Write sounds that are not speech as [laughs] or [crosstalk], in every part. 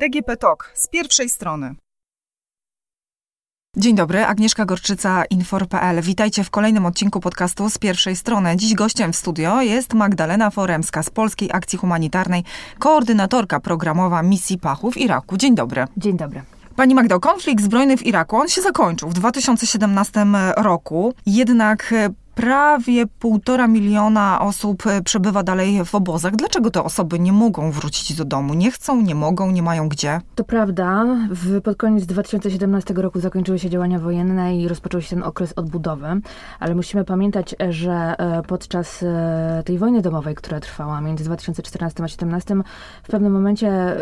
DGP Talk z pierwszej strony. Dzień dobry, Agnieszka Gorczyca, Infor.pl. Witajcie w kolejnym odcinku podcastu z pierwszej strony. Dziś gościem w studio jest Magdalena Foremska z Polskiej Akcji Humanitarnej, koordynatorka programowa misji Pachów w Iraku. Dzień dobry. Dzień dobry. Pani Magdo, konflikt zbrojny w Iraku, on się zakończył w 2017 roku, jednak prawie półtora miliona osób e, przebywa dalej w obozach. Dlaczego te osoby nie mogą wrócić do domu? Nie chcą, nie mogą, nie mają gdzie? To prawda. W, pod koniec 2017 roku zakończyły się działania wojenne i rozpoczął się ten okres odbudowy, ale musimy pamiętać, że e, podczas e, tej wojny domowej, która trwała między 2014 a 2017, w pewnym momencie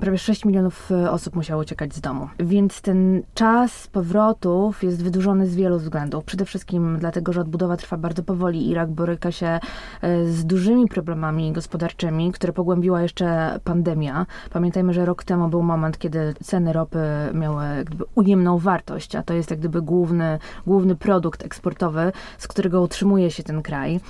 prawie 6 milionów osób musiało uciekać z domu. Więc ten czas powrotów jest wydłużony z wielu względów. Przede wszystkim dlatego, że odbudowa trwa bardzo powoli. Irak boryka się e, z dużymi problemami gospodarczymi, które pogłębiła jeszcze pandemia. Pamiętajmy, że rok temu był moment, kiedy ceny ropy miały gdyby ujemną wartość, a to jest jak gdyby główny, główny produkt eksportowy, z którego utrzymuje się ten kraj.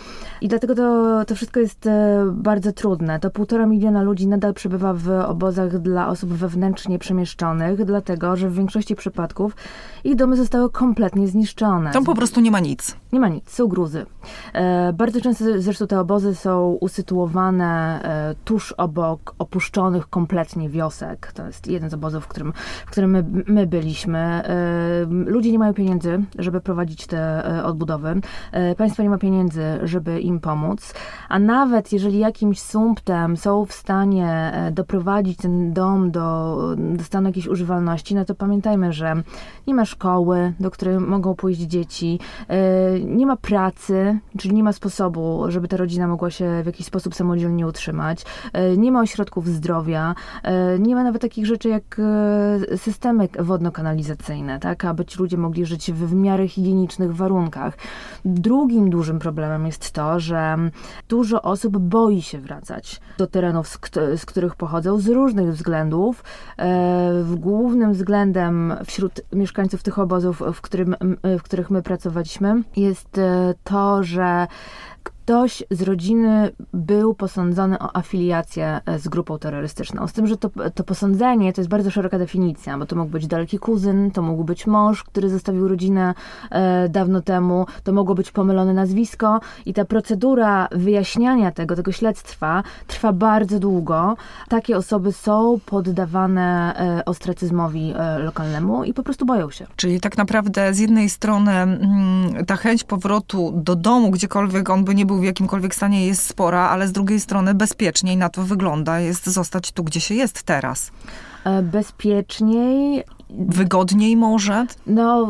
I dlatego to, to wszystko jest e, bardzo trudne. To półtora miliona ludzi nadal przebywa w obozach dla osób wewnętrznie przemieszczonych, dlatego że w większości przypadków ich domy zostały kompletnie zniszczone. Tam po prostu nie ma nic. Nie ma nic są gruzy. E, bardzo często zresztą te obozy są usytuowane e, tuż obok opuszczonych kompletnie wiosek. To jest jeden z obozów, w którym, w którym my, my byliśmy. E, ludzie nie mają pieniędzy, żeby prowadzić te odbudowy. Państwo nie ma pieniędzy, żeby im pomóc. A nawet jeżeli jakimś sumptem są w stanie doprowadzić ten dom do, do stanu jakiejś używalności, no to pamiętajmy, że nie ma szkoły, do której mogą pójść dzieci, nie ma pracy, czyli nie ma sposobu, żeby ta rodzina mogła się w jakiś sposób samodzielnie utrzymać. E, nie ma ośrodków zdrowia, e, nie ma nawet takich rzeczy jak e, systemy wodno-kanalizacyjne, tak, aby ci ludzie mogli żyć w miarę higienicznych warunkach. Drugim dużym problemem jest to, że dużo osób boi się wracać do terenów, z, których pochodzą z różnych względów. Głównym względem wśród mieszkańców tych obozów, w, którym, w których my pracowaliśmy, jest to, że ktoś z rodziny był posądzony o afiliację e, z grupą terrorystyczną. Z tym, że to, to posądzenie to jest bardzo szeroka definicja, bo to mógł być daleki kuzyn, to mógł być mąż, który zostawił rodzinę e, dawno temu, to mogło być pomylone nazwisko i ta procedura wyjaśniania tego, tego śledztwa trwa bardzo długo. Takie osoby są poddawane e, ostracyzmowi e, lokalnemu i po prostu boją się. Czyli tak naprawdę z jednej strony mm, ta chęć powrotu do domu, gdziekolwiek on by nie był w jakimkolwiek stanie jest spora, ale z drugiej strony bezpieczniej na to wygląda jest zostać tu, gdzie się jest teraz. E, bezpieczniej wygodniej może? No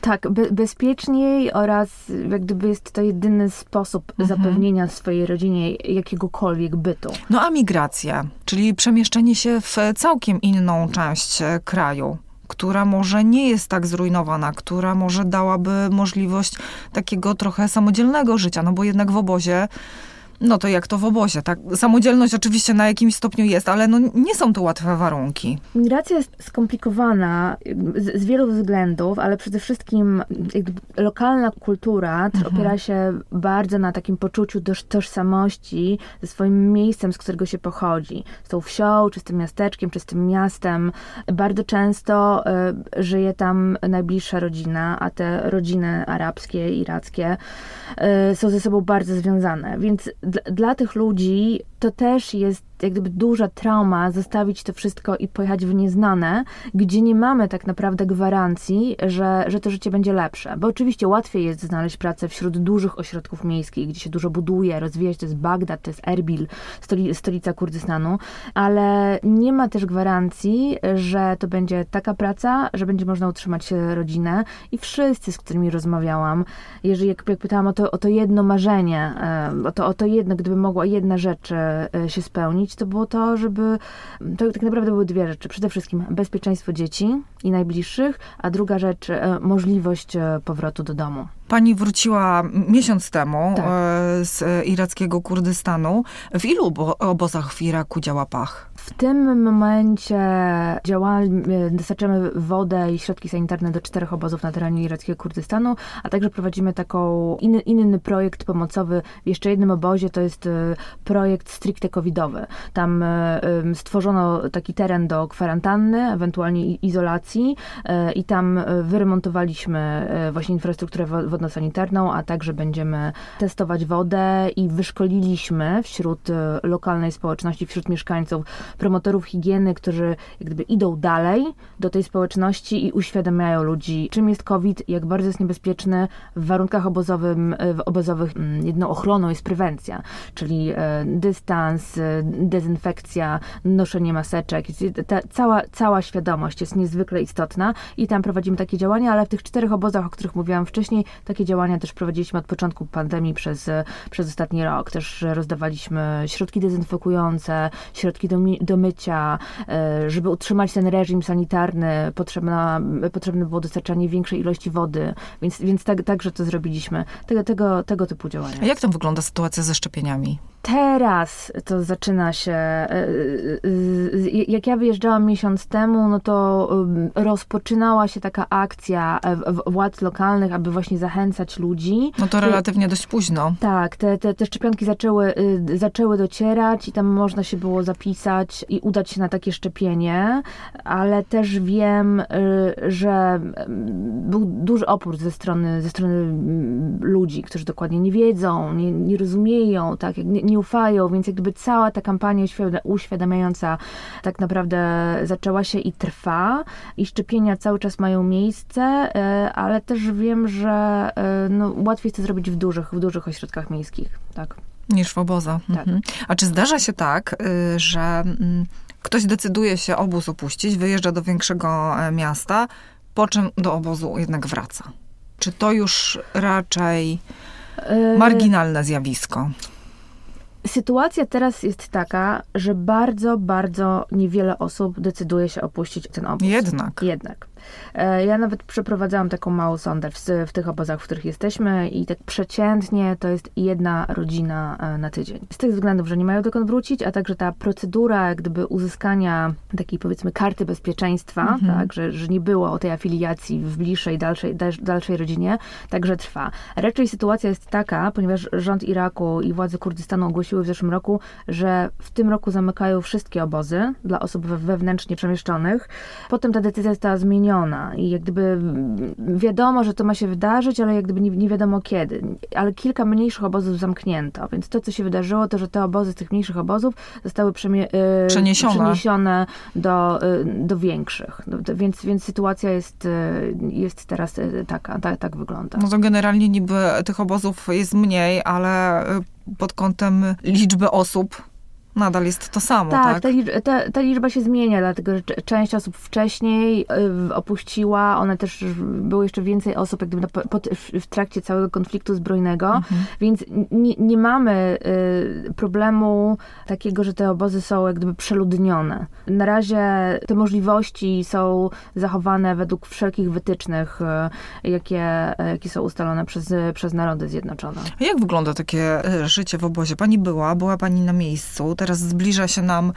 tak, be, bezpieczniej oraz jak gdyby jest to jedyny sposób mhm. zapewnienia swojej rodzinie jakiegokolwiek bytu. No a migracja, czyli przemieszczenie się w całkiem inną część e, kraju która może nie jest tak zrujnowana, która może dałaby możliwość takiego trochę samodzielnego życia, no bo jednak w obozie no to jak to w obozie, tak? Samodzielność oczywiście na jakimś stopniu jest, ale no nie są to łatwe warunki. Migracja jest skomplikowana z, z wielu względów, ale przede wszystkim lokalna kultura mhm. opiera się bardzo na takim poczuciu tożsamości ze swoim miejscem, z którego się pochodzi. Z tą wsią, czy z tym miasteczkiem, czy z tym miastem. Bardzo często y, żyje tam najbliższa rodzina, a te rodziny arabskie, irackie y, są ze sobą bardzo związane, więc dla, tych ludzi to też jest jak gdyby duża trauma zostawić to wszystko i pojechać w nieznane, gdzie nie mamy tak naprawdę gwarancji, że, że to życie będzie lepsze. Bo oczywiście łatwiej jest znaleźć pracę wśród dużych ośrodków miejskich, gdzie się dużo buduje, rozwijać, to jest Bagdad, to jest Erbil, stoli, stolica Kurdystanu, ale nie ma też gwarancji, że to będzie taka praca, że będzie można utrzymać rodzinę i wszyscy, z którymi rozmawiałam, jeżeli jak, jak pytałam o to, o to jedno marzenie, o to, o to jedno, gdyby mogła jedna rzecz e, się spełnić, to było to, żeby. To tak naprawdę były dwie rzeczy. Przede wszystkim bezpieczeństwo dzieci i najbliższych, a druga rzecz e, możliwość e, powrotu do domu. Pani wróciła miesiąc temu tak. E, z irackiego Kurdystanu. W ilu obozach w Iraku działa Pach? W tym momencie działamy, dostarczamy wodę i środki sanitarne do czterech obozów na terenie irackiego Kurdystanu, a także prowadzimy taką inny, inny projekt pomocowy w jeszcze jednym obozie, to jest e, projekt stricte covidowy. Tam e, stworzono taki teren do kwarantanny, ewentualnie izolacji e, i tam wyremontowaliśmy właśnie infrastrukturę wodno-sanitarną, a także będziemy testować wodę i wyszkoliliśmy wśród lokalnej społeczności, wśród mieszkańców promotorów higieny, którzy jak gdyby idą dalej do tej społeczności i uświadamiają ludzi, czym jest COVID, jak bardzo jest niebezpieczny. W warunkach obozowym, w obozowych mm, jedną ochroną jest prewencja, czyli e, dystans, e, dezynfekcja, noszenie maseczek. Ta cała, cała świadomość jest niezwykle istotna i tam prowadzimy takie działania, ale w tych czterech obozach, o których mówiłam wcześniej, takie działania też prowadziliśmy od początku pandemii przez, przez ostatni rok. Też rozdawaliśmy środki dezynfekujące, środki do, do mycia, e, żeby utrzymać ten reżim sanitarny, potrzebna, potrzebne było dostarczanie większej ilości wody, więc, więc tak, także to zrobiliśmy. Tego, tego, tego typu działania. A jak tam wygląda sytuacja ze szczepieniami? Teraz to zaczyna się. E, e, jak ja wyjeżdżałam miesiąc temu, no to rozpoczynała się taka akcja władz lokalnych, aby właśnie zachęcać ludzi. No to relatywnie dość późno. Tak, te, te, te szczepionki zaczęły, y, zaczęły docierać i tam można się było zapisać i udać się na takie szczepienie, ale też wiem, y, że był duży opór ze strony, ze strony ludzi, którzy dokładnie nie wiedzą, nie, nie rozumieją, tak, nie, nie ufają, więc jakby cała ta kampania uświadamiająca tak naprawdę zaczęła się i trwa i szczepienia cały czas mają miejsce, e, ale też wiem, że e, no, łatwiej jest to zrobić w dużych, w dużych ośrodkach miejskich, tak. Niż w obozach. Tak. Mhm. A czy zdarza się tak, y, że mm, ktoś decyduje się obóz opuścić, wyjeżdża do większego e, miasta, po czym do obozu jednak wraca? Czy to już raczej marginalne zjawisko? Sytuacja teraz jest taka, że bardzo, bardzo niewiele osób decyduje się opuścić ten obóz. Jednak. Jednak. E, ja nawet przeprowadzałam taką małą sondę w, w, tych obozach, w których jesteśmy i tak przeciętnie to jest jedna rodzina e, na tydzień. Z tych względów, że nie mają dokąd wrócić, a także ta procedura jak gdyby uzyskania takiej powiedzmy karty bezpieczeństwa, mhm. tak, że, że nie było tej afiliacji w bliższej, dalszej, dalszej rodzinie, także trwa. Raczej sytuacja jest taka, ponieważ rząd Iraku i władze Kurdystanu ogłosiły w zeszłym roku, że w tym roku zamykają wszystkie obozy dla osób wewnętrznie przemieszczonych. Potem ta decyzja została zmieniona i jak gdyby wiadomo, że to ma się wydarzyć, ale jak gdyby nie, nie wiadomo kiedy. Ale kilka mniejszych obozów zamknięto, więc to, co się wydarzyło, to, że te obozy z tych mniejszych obozów zostały y, przeniesione. przeniesione do, y, do większych. Więc, więc sytuacja jest, y, jest teraz taka, tak, tak wygląda. No to generalnie niby tych obozów jest mniej, ale pod kątem liczby osób nadal jest to samo, tak? Tak, ta, liczba, ta, ta liczba się zmienia, dlatego że część osób wcześniej y, opuściła, one też było jeszcze więcej osób jak gdyby pod, w, trakcie całego konfliktu zbrojnego, mhm. więc nie, nie mamy y, problemu takiego, że te obozy są jak gdyby przeludnione. Na razie te możliwości są zachowane według wszelkich wytycznych, y, jakie, jakie są ustalone przez, przez Narody Zjednoczone. A jak wygląda takie życie w obozie? Pani była, była pani na miejscu, teraz zbliża się nam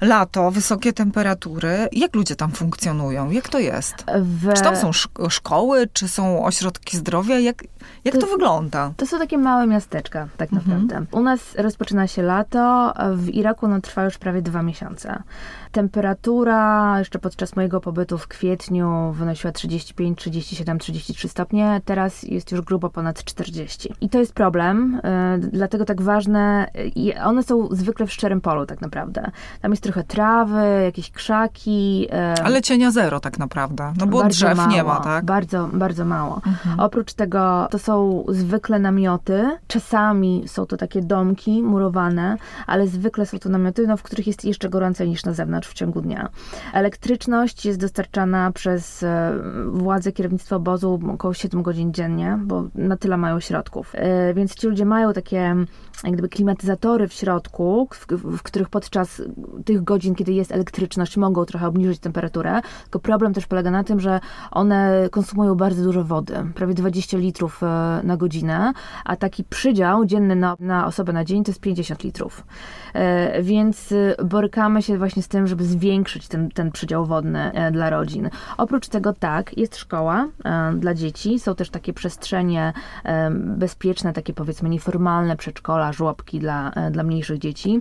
lato, wysokie temperatury. Jak ludzie tam funkcjonują? Jak to jest? W... Czy tam są szkoły, czy są ośrodki zdrowia? Jak, jak to, to wygląda? To są takie małe miasteczka, tak mhm. naprawdę. U nas rozpoczyna się lato, w Iraku no, trwa już prawie dwa miesiące. Temperatura jeszcze podczas mojego pobytu w kwietniu wynosiła 35, 37, 33 stopnie. Teraz jest już grubo ponad 40. I to jest problem, yy, dlatego tak ważne. Yy, one są zwykle w szczerym polu tak naprawdę. Tam jest trochę trawy, jakieś krzaki. Yy, Ale cienia zero tak naprawdę. No bo drzew mało, nie ma, tak? Bardzo, bardzo mało. Mhm. Oprócz tego to są zwykle namioty. Czasami są to takie domki murowane, ale zwykle są to namioty, no, w których jest jeszcze gorącej niż na zewnątrz w ciągu dnia. Elektryczność jest dostarczana przez e, władze kierownictwa obozu około 7 godzin dziennie, bo na tyle mają środków. E, więc ci ludzie mają takie jak gdyby klimatyzatory w środku, w, w których podczas tych godzin, kiedy jest elektryczność, mogą trochę obniżyć temperaturę. Tylko problem też polega na tym, że one konsumują bardzo dużo wody, prawie 20 litrów e, na godzinę, a taki przydział dzienny na, na osobę na dzień to jest 50 litrów. Więc borykamy się właśnie z tym, żeby zwiększyć ten, ten przydział wodny e, dla rodzin. Oprócz tego tak, jest szkoła dla dzieci, są też takie przestrzenie bezpieczne, takie powiedzmy nieformalne przedszkola, żłobki dla, dla mniejszych dzieci.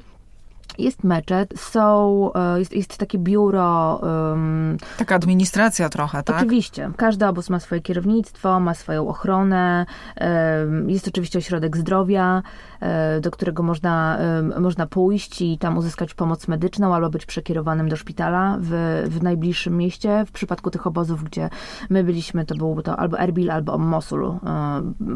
Jest meczet, są, e, jest, jest takie biuro. Um, Taka administracja trochę, tak? Oczywiście. Każdy obóz ma swoje kierownictwo, ma swoją ochronę. Um, jest oczywiście ośrodek zdrowia, do którego można, można pójść i tam uzyskać pomoc medyczną albo być przekierowanym do szpitala w, w najbliższym mieście. W przypadku tych obozów, gdzie my byliśmy, to był to albo Erbil, albo Mosul,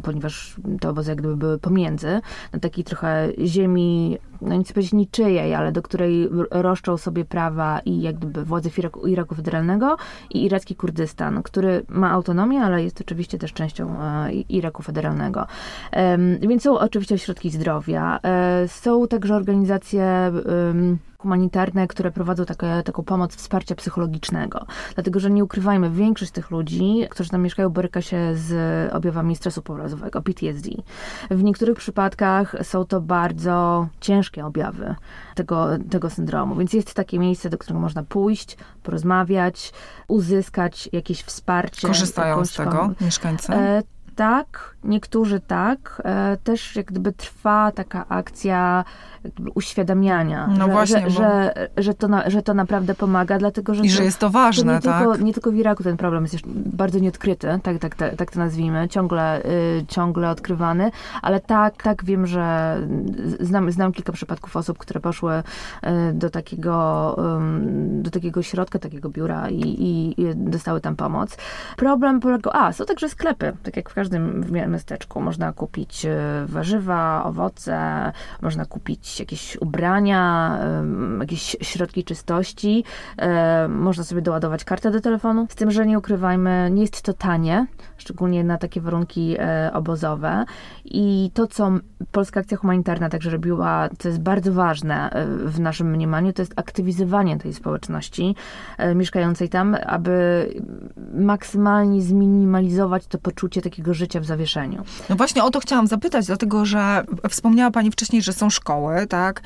ponieważ te obozy jak gdyby były pomiędzy, na takiej trochę ziemi, no nic powiedzieć niczyjej, ale do której roszczą sobie prawa i jak gdyby władze Iraku, Iraku Federalnego i iracki Kurdystan, który ma autonomię, ale jest oczywiście też częścią e, Iraku Federalnego. Więc są oczywiście ośrodki zdrowia, e, są także organizacje humanitarne, które prowadzą takie, taką pomoc wsparcia psychologicznego. Dlatego, że nie ukrywajmy, większość tych ludzi, którzy tam mieszkają, boryka się z objawami stresu pourazowego, PTSD. W niektórych przypadkach są to bardzo ciężkie objawy tego, tego syndromu, więc jest takie miejsce, do którego można pójść, porozmawiać, uzyskać jakieś wsparcie. Korzystają z tego mieszkańcy? E, tak, niektórzy tak. E, też jak gdyby trwa taka akcja uświadamiania, no że, właśnie, że, bo... że, że, to na, że to naprawdę pomaga, dlatego że... I to, że jest to ważne, to nie tak? Tylko, nie tylko w Iraku ten problem jest jeszcze bardzo nieodkryty, tak, tak, tak, tak to nazwijmy, ciągle, y, ciągle odkrywany, ale tak, tak wiem, że znam, znam kilka przypadków osób, które poszły y, do takiego, y, do takiego środka, takiego biura i, i, i dostały tam pomoc. Problem polegał, a, są także sklepy, tak jak w każdym miasteczku. Można kupić y, warzywa, owoce, można kupić jakieś ubrania, jakieś środki czystości. Można sobie doładować kartę do telefonu. Z tym, że nie ukrywajmy, nie jest to tanie, szczególnie na takie warunki e, obozowe. I to, co Polska Akcja Humanitarna także robiła, co jest bardzo ważne e, w naszym mniemaniu, to jest aktywizowanie tej społeczności e, mieszkającej tam, aby maksymalnie zminimalizować to poczucie takiego życia w zawieszeniu. No właśnie o to chciałam zapytać, dlatego że wspomniała Pani wcześniej, że są szkoły, tak?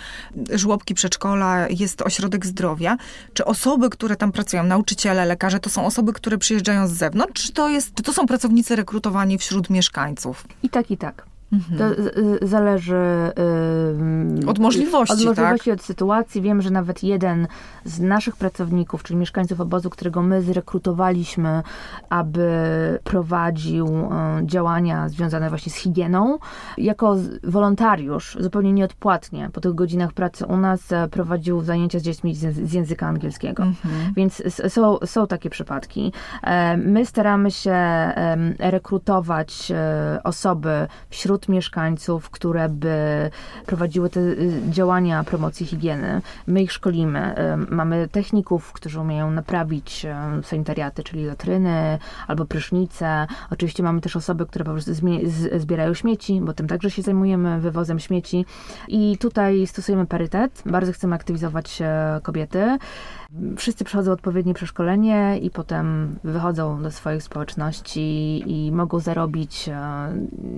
Żłobki, przedszkola, jest ośrodek zdrowia. Czy osoby, które tam pracują, nauczyciele, lekarze, to są osoby, które przyjeżdżają z zewnątrz, czy to, jest, czy to są pracownicy rekrutowani wśród mieszkańców? I tak, i tak. Mhm. To zależy od możliwości, od, możliwości tak? od sytuacji. Wiem, że nawet jeden z naszych pracowników, czyli mieszkańców obozu, którego my zrekrutowaliśmy, aby prowadził y, działania związane właśnie z higieną, jako wolontariusz, zupełnie nieodpłatnie, po tych godzinach pracy u nas e, prowadził zajęcia z dziećmi z, języka angielskiego. Mhm. Więc są, są takie przypadki. E, my staramy się rekrutować e, osoby wśród wśród mieszkańców, które by prowadziły te y, działania promocji higieny. My ich szkolimy. Mamy techników, którzy umieją naprawić sanitariaty, czyli latryny albo prysznice. Oczywiście mamy też osoby, które po prostu zbierają śmieci, bo tym także się zajmujemy, wywozem śmieci. I tutaj stosujemy parytet. Bardzo chcemy aktywizować e, kobiety. Wszyscy przechodzą odpowiednie przeszkolenie i potem wychodzą do swoich społeczności i mogą zarobić e,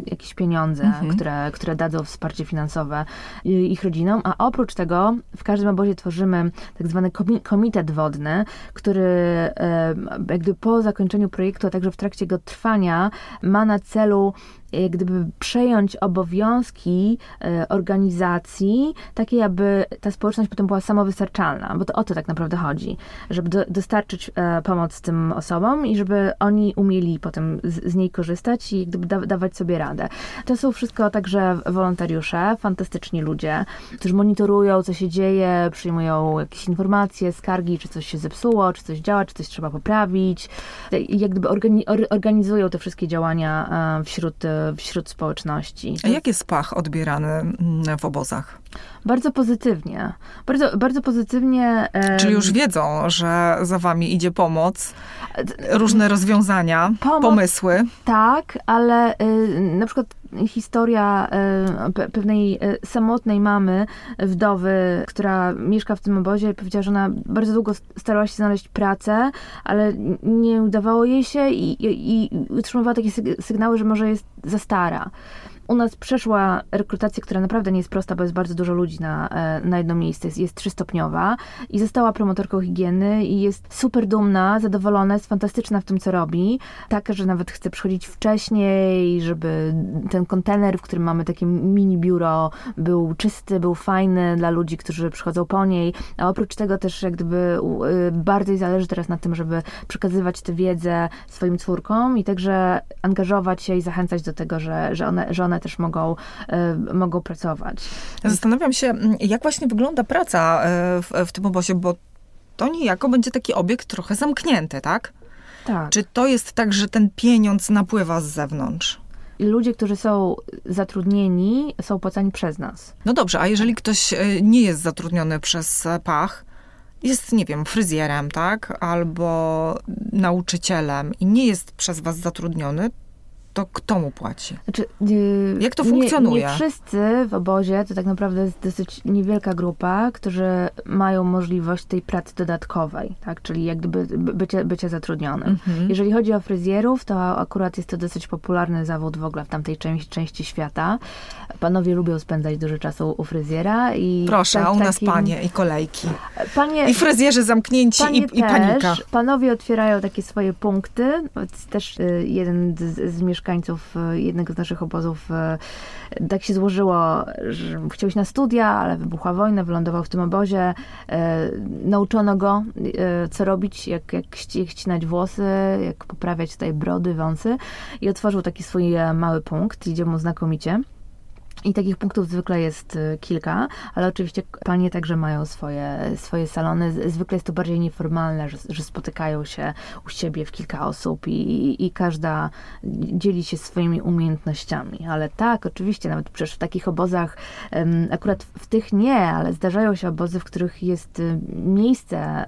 jakieś pieniądze, mhm. które, które dadzą wsparcie finansowe ich rodzinom. A oprócz tego w każdym obozie tworzymy tak zwany komitet wodny, który e, jakby po zakończeniu projektu, a także w trakcie jego trwania ma na celu gdyby przejąć obowiązki e, organizacji, takiej, aby ta społeczność potem była samowystarczalna, bo to o to tak naprawdę chodzi, żeby do, dostarczyć e, pomoc tym osobom i żeby oni umieli potem z, niej korzystać i gdyby da, dawać sobie radę. To są wszystko także wolontariusze, fantastyczni ludzie, którzy monitorują, co się dzieje, przyjmują jakieś informacje, skargi, czy coś się zepsuło, czy coś działa, czy coś trzeba poprawić. I jak gdyby organi organizują te wszystkie działania e, wśród wśród społeczności. A jak jest pach odbierany mm, w obozach? Bardzo pozytywnie. Bardzo, bardzo pozytywnie. Czyli już wiedzą, że za wami idzie pomoc, różne rozwiązania, pomoc, pomysły. Tak, ale y, na przykład historia y, pewnej y, samotnej mamy, wdowy, która mieszka w tym obozie, powiedziała, że ona bardzo długo starała się znaleźć pracę, ale nie udawało jej się i, i, i utrzymywała takie sygnały, że może jest za stara. U nas przeszła rekrutacja, która naprawdę nie jest prosta, bo jest bardzo dużo ludzi na, e, na jedno miejsce, jest, jest trzystopniowa i została promotorką higieny i jest super dumna, zadowolona, jest fantastyczna w tym, co robi. Tak, że nawet chce przychodzić wcześniej, żeby ten kontener, w którym mamy takie mini biuro, był czysty, był fajny dla ludzi, którzy przychodzą po niej. A oprócz tego też jak gdyby y, bardzo jej zależy teraz na tym, żeby przekazywać tę wiedzę swoim córkom i także angażować się i zachęcać do tego, że, że, one, że one też mogą, e, mogą pracować. Zastanawiam się, jak właśnie wygląda praca e, w, w tym obozie, bo to niejako będzie taki obiekt trochę zamknięty, tak? Tak. Czy to jest tak, że ten pieniądz napływa z zewnątrz? Ludzie, którzy są zatrudnieni, są płacani przez nas. No dobrze, a jeżeli ktoś e, nie jest zatrudniony przez Pach, jest, nie wiem, fryzjerem, tak? Albo nauczycielem i nie jest przez was zatrudniony, to kto mu płaci? Znaczy, yy, Jak to funkcjonuje? Nie, nie, wszyscy w obozie, to tak naprawdę jest dosyć niewielka grupa, którzy mają możliwość tej pracy dodatkowej, tak? czyli jak gdyby bycie, bycie zatrudnionym. Mhm. Jeżeli chodzi o fryzjerów, to akurat jest to dosyć popularny zawód w ogóle w tamtej części, części świata. Panowie lubią spędzać dużo czasu u fryzjera i... Proszę, tak, a u nas takim... panie i kolejki. Panie, I fryzjerzy zamknięci i, i panika. Panowie otwierają takie swoje punkty. Też y, jeden z, z mieszkańców mieszkańców e, jednego z naszych obozów e, tak się złożyło, że chciał iść na studia, ale wybuchła wojna, wylądował w tym obozie. E, nauczono go, co robić, jak, jak ścinać włosy, jak poprawiać tutaj brody, wąsy i otworzył taki swój mały punkt, idzie mu znakomicie. I takich punktów zwykle jest y, kilka, ale oczywiście panie także mają swoje, swoje salony. Zwykle jest to bardziej nieformalne, że, że spotykają się u siebie w kilka osób i, i każda dzieli się swoimi umiejętnościami. Ale tak, oczywiście, nawet przecież w takich obozach, akurat w tych nie, ale zdarzają się obozy, w których jest y, miejsce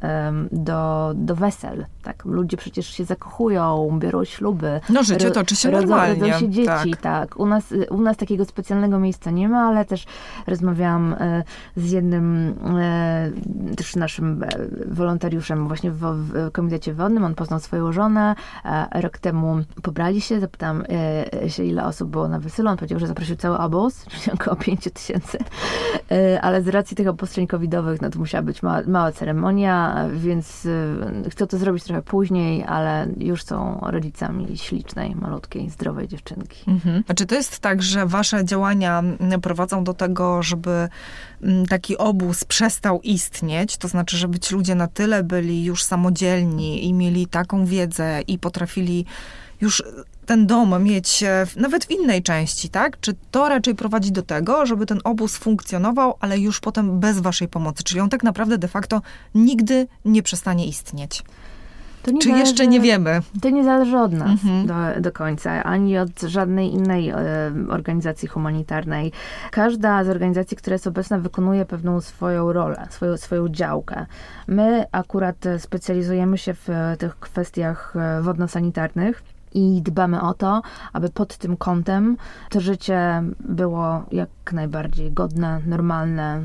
do, do wesel. Tak? Ludzie przecież się zakochują, biorą śluby. No życie toczy się rodzą, normalnie. Rodzą się dzieci, tak. tak. U, nas, u nas takiego specjalnego miejsca nie ma, ale też rozmawiałam e, z jednym e, też naszym e, wolontariuszem właśnie w, komitecie wodnym. On poznał swoją żonę. Rok temu pobrali się. Zapytałam się, ile osób było na weselu. On powiedział, że zaprosił cały obóz, czyli około 5 tysięcy. Ale z racji tych obostrzeń covidowych, no to musiała być mała, mała ceremonia, więc chcę to zrobić trochę później, ale już są rodzicami ślicznej, malutkiej, zdrowej dziewczynki. Mhm. Czy to jest tak, że wasze działania prowadzą do tego, żeby mm, taki obóz przestał istnieć, to znaczy, żeby ci ludzie na tyle byli już samodzielni i mieli taką wiedzę i potrafili już ten dom mieć e, nawet w innej części, tak? Czy to raczej prowadzi do tego, żeby ten obóz funkcjonował, ale już potem bez waszej pomocy? Czyli on tak naprawdę de facto nigdy nie przestanie istnieć? Czy zależy, jeszcze nie wiemy? To nie zależy od nas mhm. do, do końca, ani od żadnej innej e, organizacji humanitarnej. Każda z organizacji, która jest obecna, wykonuje pewną swoją rolę, swoją, swoją działkę. My akurat specjalizujemy się w tych kwestiach e, wodno-sanitarnych i dbamy o to, aby pod tym kątem to życie było jak najbardziej godne, normalne,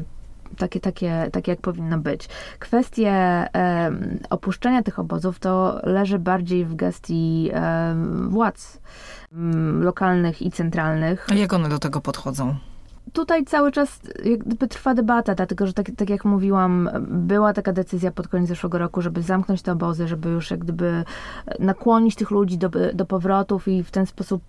takie, takie, takie jak powinno być. Kwestie opuszczenia tych obozów to leży bardziej w gestii władz lokalnych i centralnych. A jak one do tego podchodzą? Tutaj cały czas jakby trwa debata, dlatego że tak, tak jak mówiłam, była taka decyzja pod koniec zeszłego roku, żeby zamknąć te obozy, żeby już jak gdyby nakłonić tych ludzi do, do powrotów i w ten sposób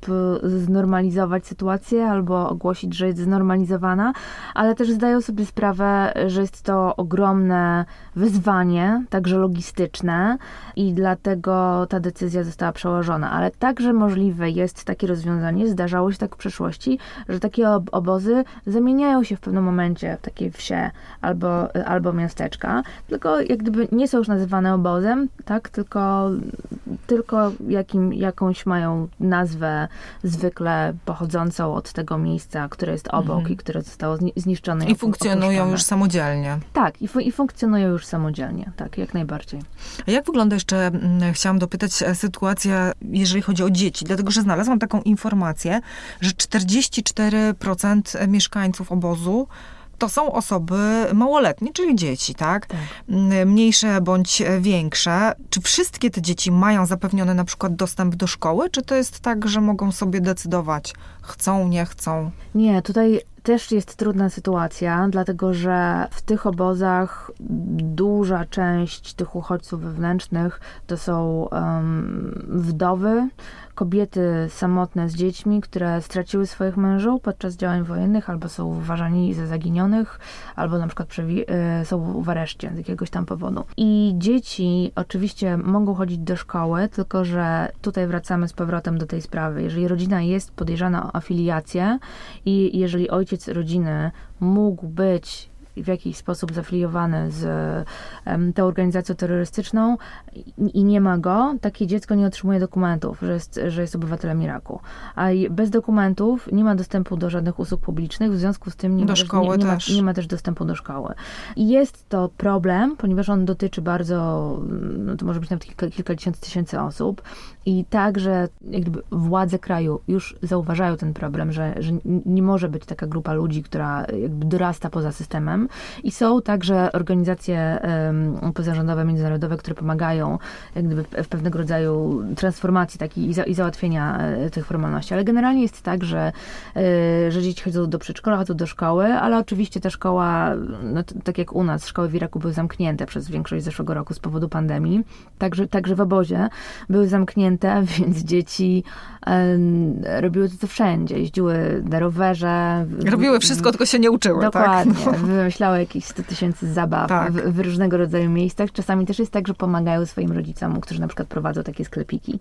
e, znormalizować sytuację albo ogłosić, że jest znormalizowana, ale też zdają sobie sprawę, że jest to ogromne wyzwanie, także logistyczne i dlatego ta decyzja została przełożona, ale także możliwe jest takie rozwiązanie, zdarzało się tak w przeszłości, że takie obozy zamieniają się w pewnym momencie w takie wsie albo, albo miasteczka, tylko jak gdyby nie są już nazywane obozem, tak, tylko, tylko jakim, jakąś mają nazwę zwykle pochodzącą od tego miejsca, które jest obok mhm. i które zostało zniszczone. I funkcjonują już samodzielnie. Tak, i, i funkcjonują już samodzielnie, tak, jak najbardziej. A jak wygląda jeszcze, mm, chciałam dopytać, e, sytuacja, jeżeli chodzi o dzieci, dlatego że znalazłam taką informację, że 44% mieszkańców obozu to są osoby małoletnie, czyli dzieci, tak? tak? Mniejsze bądź większe. Czy wszystkie te dzieci mają zapewniony na przykład dostęp do szkoły, czy to jest tak, że mogą sobie decydować, chcą, nie chcą? Nie, tutaj też jest trudna sytuacja, dlatego że w tych obozach duża część tych uchodźców wewnętrznych to są um, wdowy, kobiety samotne z dziećmi, które straciły swoich mężów podczas działań wojennych, albo są uważani za zaginionych, albo na przykład e, są w areszcie z jakiegoś tam powodu. I dzieci oczywiście mogą chodzić do szkoły, tylko że tutaj wracamy z powrotem do tej sprawy. Jeżeli rodzina jest podejrzana o afiliację i jeżeli ojciec rodziny mógł być w jakiś sposób zafiliowany z tą organizacją terrorystyczną i nie ma go, takie dziecko nie otrzymuje dokumentów, że jest, że jest obywatelem Iraku. A bez dokumentów nie ma dostępu do żadnych usług publicznych, w związku z tym nie, ma, szkoły nie, nie, ma, nie ma też dostępu do szkoły. I jest to problem, ponieważ on dotyczy bardzo, no to może być nawet kilka, kilkadziesiąt tysięcy osób i także jakby władze kraju już zauważają ten problem, że, że nie może być taka grupa ludzi, która jakby dorasta poza systemem, i są także organizacje pozarządowe, międzynarodowe, które pomagają jak gdyby w pewnego rodzaju transformacji takiej i, za, i załatwienia e, tych formalności. Ale generalnie jest tak, że, e, że dzieci chodzą do przedszkola, chodzą do szkoły, ale oczywiście ta szkoła, no, tak jak u nas, szkoły w Iraku były zamknięte przez większość zeszłego roku z powodu pandemii. Także, także w obozie były zamknięte, [laughs] więc dzieci robiły to, co wszędzie. Jeździły na rowerze. Robiły wszystko, tylko się nie uczyły, tak? Dokładnie. Tak? Wymyślały jakieś 100 tysięcy zabaw tak. w, w, różnego rodzaju miejscach. Czasami też jest tak, że pomagają swoim rodzicom, którzy na przykład prowadzą takie sklepiki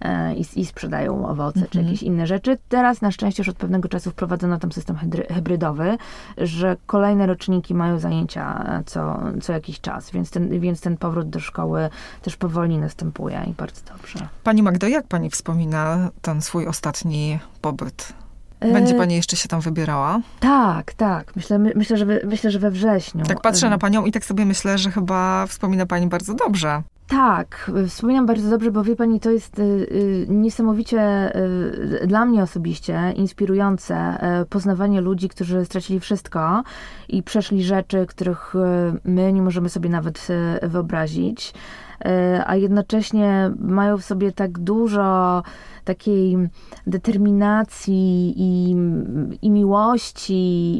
e, i, i sprzedają owoce czy mhm. jakieś inne rzeczy. Teraz na szczęście już od pewnego czasu wprowadzono tam system hybrydowy, że kolejne roczniki mają zajęcia co, co jakiś czas, więc ten, więc ten powrót do szkoły też powoli następuje i bardzo dobrze. Pani Magdo, jak pani wspomina ten swój ostatni pobyt? Będzie e, pani jeszcze się tam wybierała? Tak, tak. Myślę, myślę, że, we, myślę że we wrześniu. Tak patrzę na panią i tak sobie myślę, że chyba wspomina pani bardzo dobrze. Tak, wspominam bardzo dobrze, bo wie pani, to jest y, y, niesamowicie y, dla mnie osobiście inspirujące poznawanie ludzi, którzy stracili wszystko i przeszli rzeczy, których my nie możemy sobie nawet wyobrazić, a jednocześnie mają w sobie tak dużo takiej determinacji i, i miłości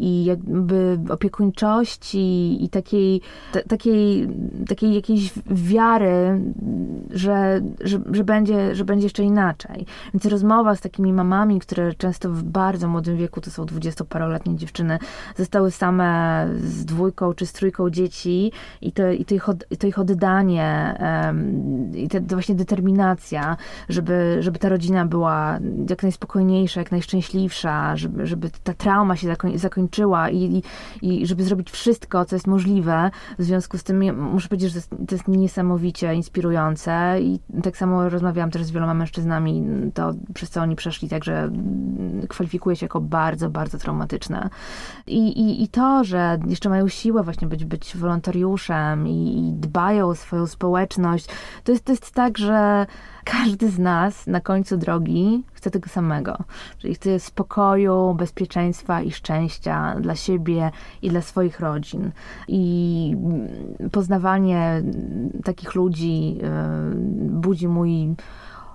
i jakby opiekuńczości i takiej, t- takiej, takiej jakiejś wiary, że, że, że, będzie, że będzie jeszcze inaczej. Więc rozmowa z takimi mamami, które często w bardzo młodym wieku, to są dwudziestoparoletnie dziewczyny, zostały same z dwójką czy z trójką dzieci i to, i to, ich, od, to ich oddanie um, i to właśnie determinacja, żeby, żeby ta rodzina rodzina była jak najspokojniejsza, jak najszczęśliwsza, żeby, żeby ta trauma się zakoń, zakończyła i, i, i, żeby zrobić wszystko, co jest możliwe. W związku z tym muszę powiedzieć, że to jest, to jest niesamowicie inspirujące i tak samo rozmawiałam też z wieloma mężczyznami, to przez co oni przeszli, także kwalifikuje się jako bardzo, bardzo traumatyczne. I, i, i to, że jeszcze mają siłę właśnie być, być wolontariuszem i, i dbają o swoją społeczność, to jest, to jest tak, że każdy z nas na końcu drogi chce tego samego. Czyli chce spokoju, bezpieczeństwa i szczęścia dla siebie i dla swoich rodzin. I poznawanie takich ludzi e, budzi mój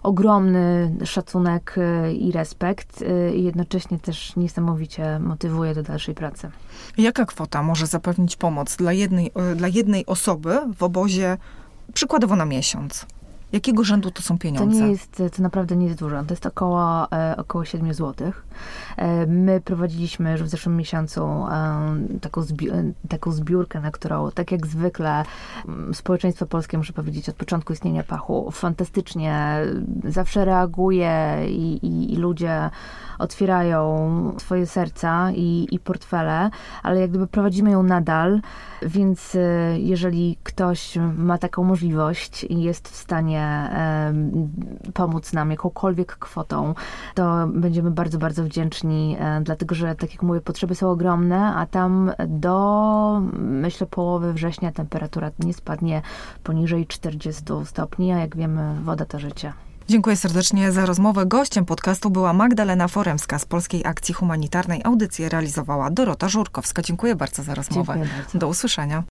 ogromny szacunek e, i respekt e, i jednocześnie też niesamowicie motywuje do dalszej pracy. Jaka kwota może zapewnić pomoc dla jednej, dla jednej osoby w obozie przykładowo na miesiąc? Jakiego rzędu to są pieniądze? To nie jest, to naprawdę nie jest dużo. To jest około, e, około 7 zł. E, my prowadziliśmy już w zeszłym miesiącu e, taką, zbi taką zbiórkę, na którą, tak jak zwykle, społeczeństwo polskie, muszę powiedzieć, od początku istnienia Pachu, fantastycznie zawsze reaguje i, i, i ludzie otwierają swoje serca i, i portfele, ale jak gdyby prowadzimy ją nadal, więc jeżeli ktoś ma taką możliwość i jest w stanie pomóc nam jakąkolwiek kwotą, to będziemy bardzo, bardzo wdzięczni, e, dlatego że, tak jak mówię, potrzeby są ogromne, a tam do, myślę, połowy września temperatura nie spadnie poniżej 40 stopni, a jak wiemy, woda to życie. Dziękuję serdecznie za rozmowę. Gościem podcastu była Magdalena Foremska z Polskiej Akcji Humanitarnej. Audycję realizowała Dorota Żurkowska. Dziękuję bardzo za rozmowę. Bardzo. Do usłyszenia.